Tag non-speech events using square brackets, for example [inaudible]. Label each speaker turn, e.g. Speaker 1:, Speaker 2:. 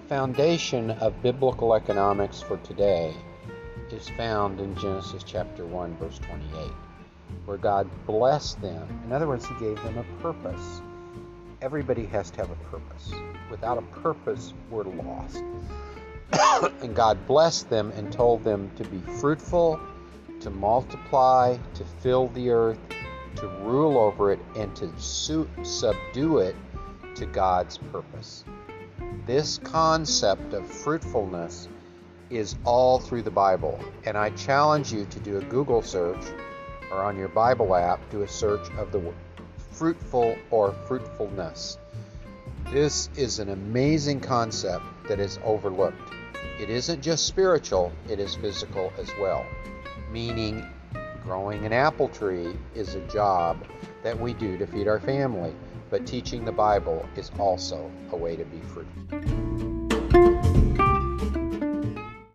Speaker 1: foundation of biblical economics for today is found in Genesis chapter 1, verse 28, where God blessed them. In other words, He gave them a purpose. Everybody has to have a purpose. Without a purpose, we're lost. [coughs] and God blessed them and told them to be fruitful, to multiply, to fill the earth, to rule over it, and to su- subdue it to God's purpose. This concept of fruitfulness is all through the Bible, and I challenge you to do a Google search or on your Bible app, do a search of the word fruitful or fruitfulness. This is an amazing concept that is overlooked. It isn't just spiritual, it is physical as well. Meaning, growing an apple tree is a job that we do to feed our family, but teaching the Bible is also a way to be fruitful.